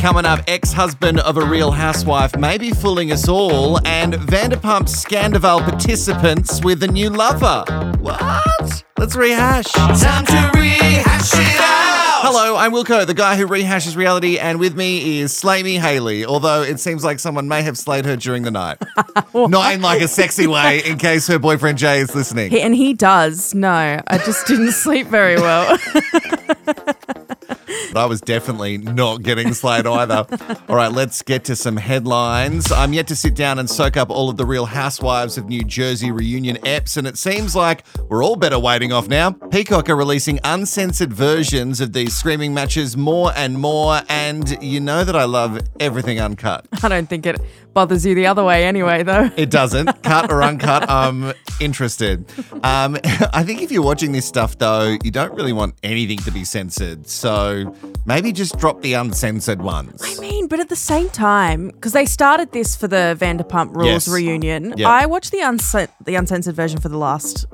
Coming up, ex-husband of a real housewife may be fooling us all, and Vanderpump Scandoval participants with a new lover. What? Let's rehash. Time to rehash it out. Hello, I'm Wilco, the guy who rehashes reality, and with me is Slay Me Haley, although it seems like someone may have slayed her during the night. Not in like a sexy way, in case her boyfriend Jay is listening. He- and he does. No, I just didn't sleep very well. But I was definitely not getting slayed either. All right, let's get to some headlines. I'm yet to sit down and soak up all of the real housewives of New Jersey reunion eps, and it seems like we're all better waiting off now. Peacock are releasing uncensored versions of these screaming matches more and more, and you know that I love everything uncut. I don't think it bothers you the other way anyway, though. It doesn't. Cut or uncut, I'm interested. Um, I think if you're watching this stuff, though, you don't really want anything to be censored. So maybe just drop the uncensored ones. I mean, but at the same time, because they started this for the Vanderpump Rules Yes. reunion, Yeah. I watched the uncen- the uncensored version for the last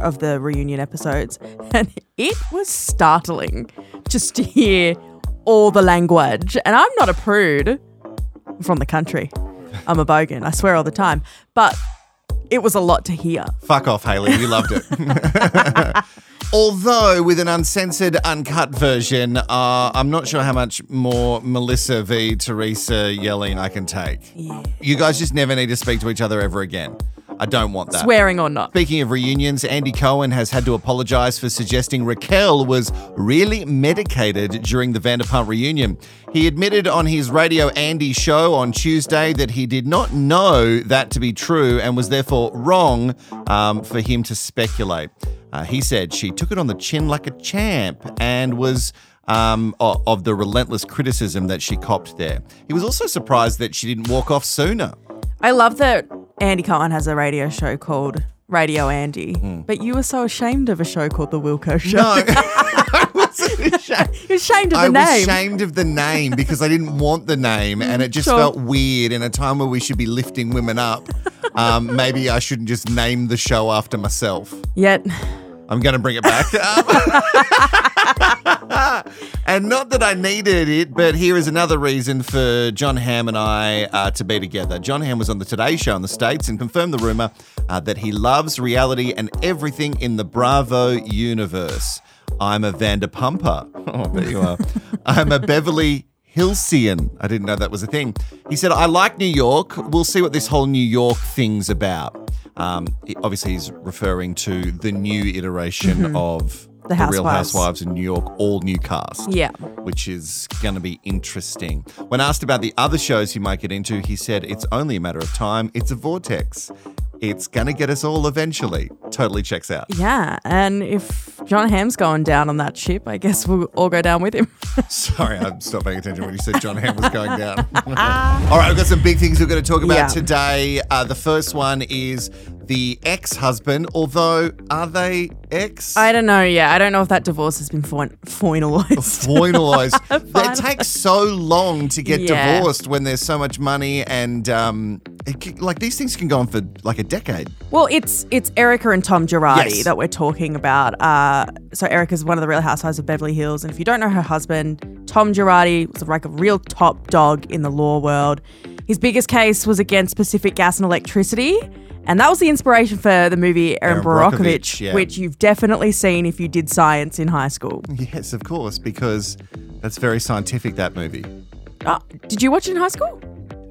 of the reunion episodes, and it was startling just to hear all the language. And I'm not a prude I'm from the country. I'm a bogan. I swear all the time, but it was a lot to hear. Fuck off, Haley. You loved it. Although, with an uncensored, uncut version, uh, I'm not sure how much more Melissa v. Teresa yelling I can take. Yeah. You guys just never need to speak to each other ever again. I don't want that. Swearing or not. Speaking of reunions, Andy Cohen has had to apologize for suggesting Raquel was really medicated during the Vanderpump reunion. He admitted on his Radio Andy show on Tuesday that he did not know that to be true and was therefore wrong um, for him to speculate. Uh, he said she took it on the chin like a champ and was um, of the relentless criticism that she copped there. He was also surprised that she didn't walk off sooner. I love that Andy Cohen has a radio show called Radio Andy, but you were so ashamed of a show called The Wilco Show. No, I ashamed. You're ashamed of the I was name. ashamed of the name because I didn't want the name, and it just Sure. felt weird in a time where we should be lifting women up. Um, maybe I shouldn't just name the show after myself. Yet, I'm going to bring it back. And not that I needed it, but here is another reason for Jon Hamm and I uh, to be together. Jon Hamm was on the Today Show in the States and confirmed the rumor uh, that he loves reality and everything in the Bravo universe. I'm a Vanderpumper. Oh, there you are. I'm a Beverly Hillsian. I didn't know that was a thing. He said, I like New York. We'll see what this whole New York thing's about. Um, obviously, he's referring to the new iteration of The Real Housewives. In New York, all new cast. Yeah. Which is going to be interesting. When asked about the other shows he might get into, he said, It's only a matter of time. It's a vortex. It's going to get us all eventually. Totally checks out. yeah, and if Jon Hamm's going down on that ship, I guess we'll all go down with him. Sorry, I stopped paying attention when you said Jon Hamm was going down. All right, we've got some big things we're going to talk about Yeah. today. Uh, the first one is the ex husband, although, are they ex? I don't know. Yeah, I don't know if that divorce has been fin- finalized. Finalised. it takes so long to get Yeah. divorced when there's so much money, and um, it, like these things can go on for like a decade. Well, it's it's Erika and Tom Girardi Yes. that we're talking about. Uh, so Erika's one of the Real Housewives of Beverly Hills, and if you don't know her husband, Tom Girardi was like a real top dog in the law world. His biggest case was against Pacific Gas and Electricity, and that was the inspiration for the movie Erin Erin Brockovich, Brockovich, yeah. which you've definitely seen if you did science in high school. Yes, of course, because that's very scientific. That movie. Uh, did you watch it in high school?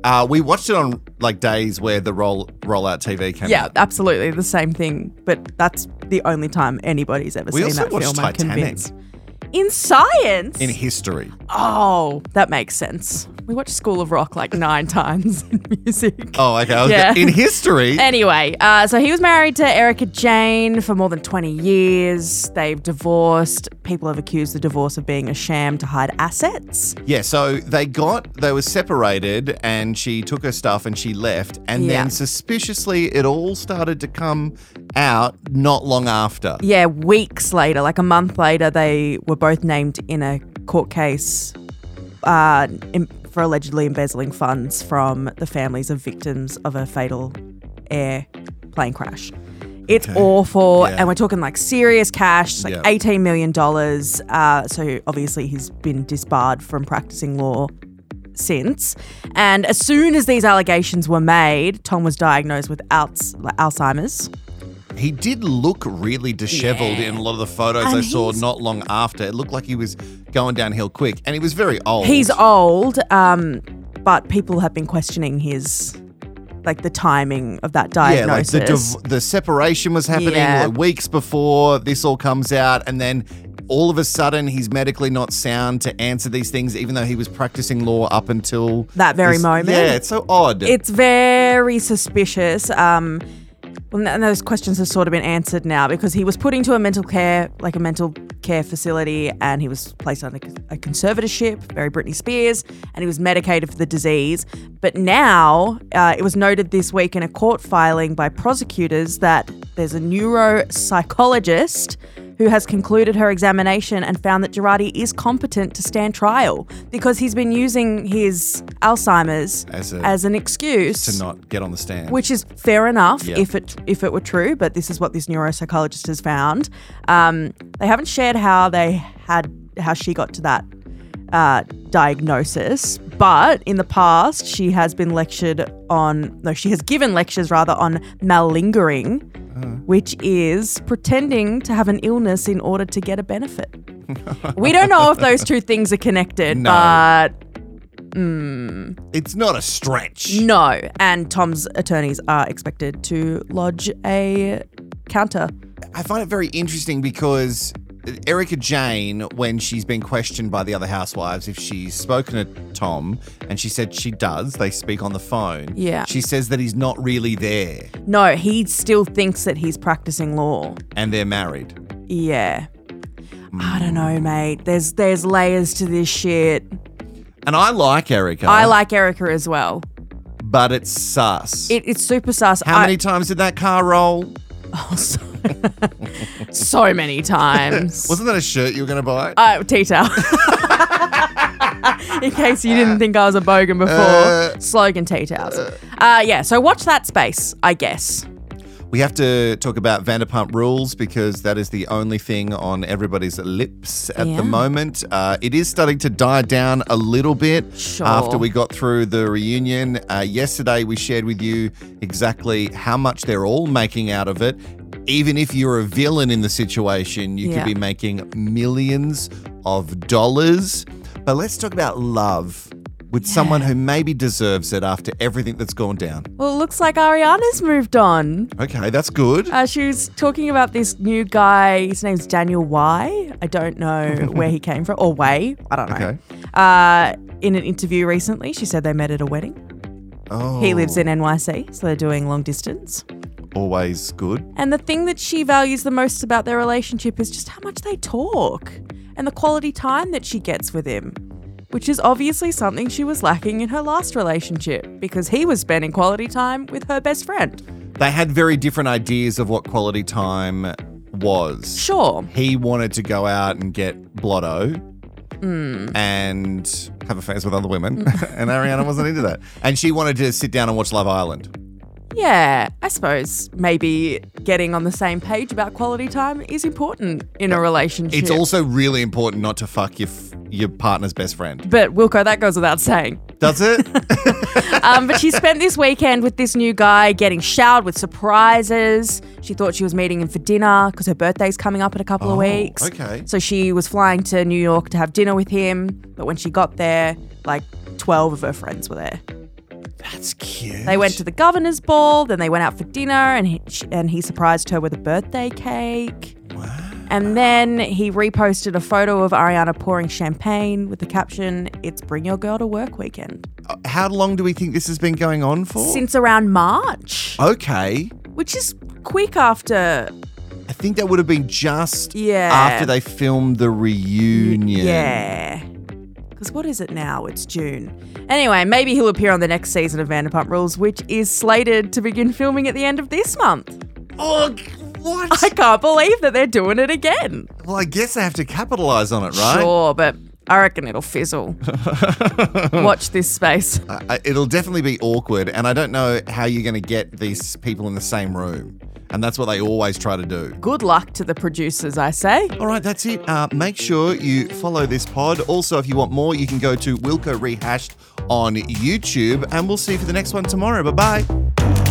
Uh, we watched it on like days where the roll rollout TV came Yeah, out. absolutely the same thing. But that's the only time anybody's ever We seen that film. I'm convinced. In science, In history. Oh, that makes sense. We watched School of Rock like nine times in music. Oh, okay. I was Yeah. go- in history. Anyway, uh, so he was married to Erika Jayne for more than 20 years. They've divorced. People have accused the divorce of being a sham to hide assets. Yeah, so they got they were separated and she took her stuff and she left and Yeah. then suspiciously it all started to come out not long after. Yeah, weeks later, like a month later, they were both named in a court case uh, in, for allegedly embezzling funds from the families of victims of a fatal air plane crash. It's awful, Yeah. and we're talking like serious cash, like Yeah. eighteen million dollars. Uh, so obviously he's been disbarred from practicing law since. And as soon as these allegations were made, Tom was diagnosed with Alz- Alzheimer's. He did look really disheveled Yeah. in a lot of the photos And I saw not long after. It looked like he was going downhill quick, and he was very old. He's old, um, but people have been questioning his like the timing of that diagnosis. yeah, like the div- the separation was happening Yeah. like weeks before this all comes out, and then all of a sudden he's medically not sound to answer these things, even though he was practicing law up until That very this- moment. Yeah, it's so odd. it's very suspicious. Um, well, and those questions have sort of been answered now because he was put into a mental care, like a mental care facility, and he was placed under a conservatorship, very Britney Spears, and he was medicated for the disease. But now uh, it was noted this week in a court filing by prosecutors that there's a neuropsychologist who has concluded her examination and found that Girardi is competent to stand trial because he's been using his Alzheimer's As a- as an excuse to not get on the stand. which is fair enough Yeah. if it if it were true, but this is what this neuropsychologist has found. Um, they haven't shared how they had how she got to that uh, diagnosis, but in the past she has been lectured on no, she has given lectures rather on malingering, Mm-hmm. which is pretending to have an illness in order to get a benefit. we don't know if those two things are connected, No. but mm. it's not a stretch. no, and Tom's attorneys are expected to lodge a counter. I find it very interesting because Erika Jayne, when she's been questioned by the other housewives if she's spoken to Tom, and she said she does, they speak on the phone. Yeah. She says that he's not really there No, he still thinks that he's practicing law. and they're married. Yeah. Hmm. I don't know, mate. There's there's layers to this shit. And I like Erika. I like Erika as well. but it's sus. It, it's super sus. How I- many times did that car roll? Oh, so, so many times. Wasn't that a shirt you were going to buy? Uh, tea towel. In case you didn't think I was a bogan before, Uh, slogan tea towels. Uh, yeah, so watch that space, I guess. We have to talk about Vanderpump Rules because that is the only thing on everybody's lips at Yeah. the moment. Uh, it is starting to die down a little bit Sure. after we got through the reunion. Uh, yesterday, we shared with you exactly how much they're all making out of it. Even if you're a villain in the situation, you Yeah. could be making millions of dollars. But let's talk about love with someone who maybe deserves it after everything that's gone down. Well, it looks like Ariana's moved on. Okay, that's good. Uh, she was talking about this new guy. His name's Daniel Y. I don't know where he came from. Or Way. I don't know. Okay. Uh, in an interview recently, she said they met at a wedding. Oh. He lives in NYC, so they're doing long distance. always good. And the thing that she values the most about their relationship is just how much they talk and the quality time that she gets with him, which is obviously something she was lacking in her last relationship because he was spending quality time with her best friend. They had very different ideas of what quality time was. Sure. He wanted to go out and get blotto Hmm. and have affairs with other women, and Ariana wasn't into that. And she wanted to sit down and watch Love Island. Yeah, I suppose maybe getting on the same page about quality time is important in a relationship. It's also really important not to fuck your f- your partner's best friend. but Wilco, that goes without saying. Does it? Um, but she spent this weekend with this new guy getting showered with surprises. She thought she was meeting him for dinner because her birthday's coming up in a couple of Oh, weeks. okay. So she was flying to New York to have dinner with him. But when she got there, like 12 of her friends were there. That's cute. They went to the governor's ball, then they went out for dinner, and he, and he surprised her with a birthday cake. Wow. And then he reposted a photo of Ariana pouring champagne with the caption, It's Bring Your Girl to Work weekend. Uh, how long do we think this has been going on for? Since around March, okay. which is quick after. I think that would have been just Yeah. after they filmed the reunion. Yeah. Because what is it now? It's June. Anyway, maybe he'll appear on the next season of Vanderpump Rules, which is slated to begin filming at the end of this month. Oh, what? I can't believe that they're doing it again. well, I guess they have to capitalize on it, right? Sure, but I reckon it'll fizzle. Watch this space. Uh, it'll definitely be awkward, and I don't know how you're going to get these people in the same room. And that's what they always try to do. Good luck to the producers, I say. All right, that's it. Uh, make sure you follow this pod. Also, if you want more, you can go to Wilco Rehashed on YouTube, and we'll see you for the next one tomorrow. Bye bye.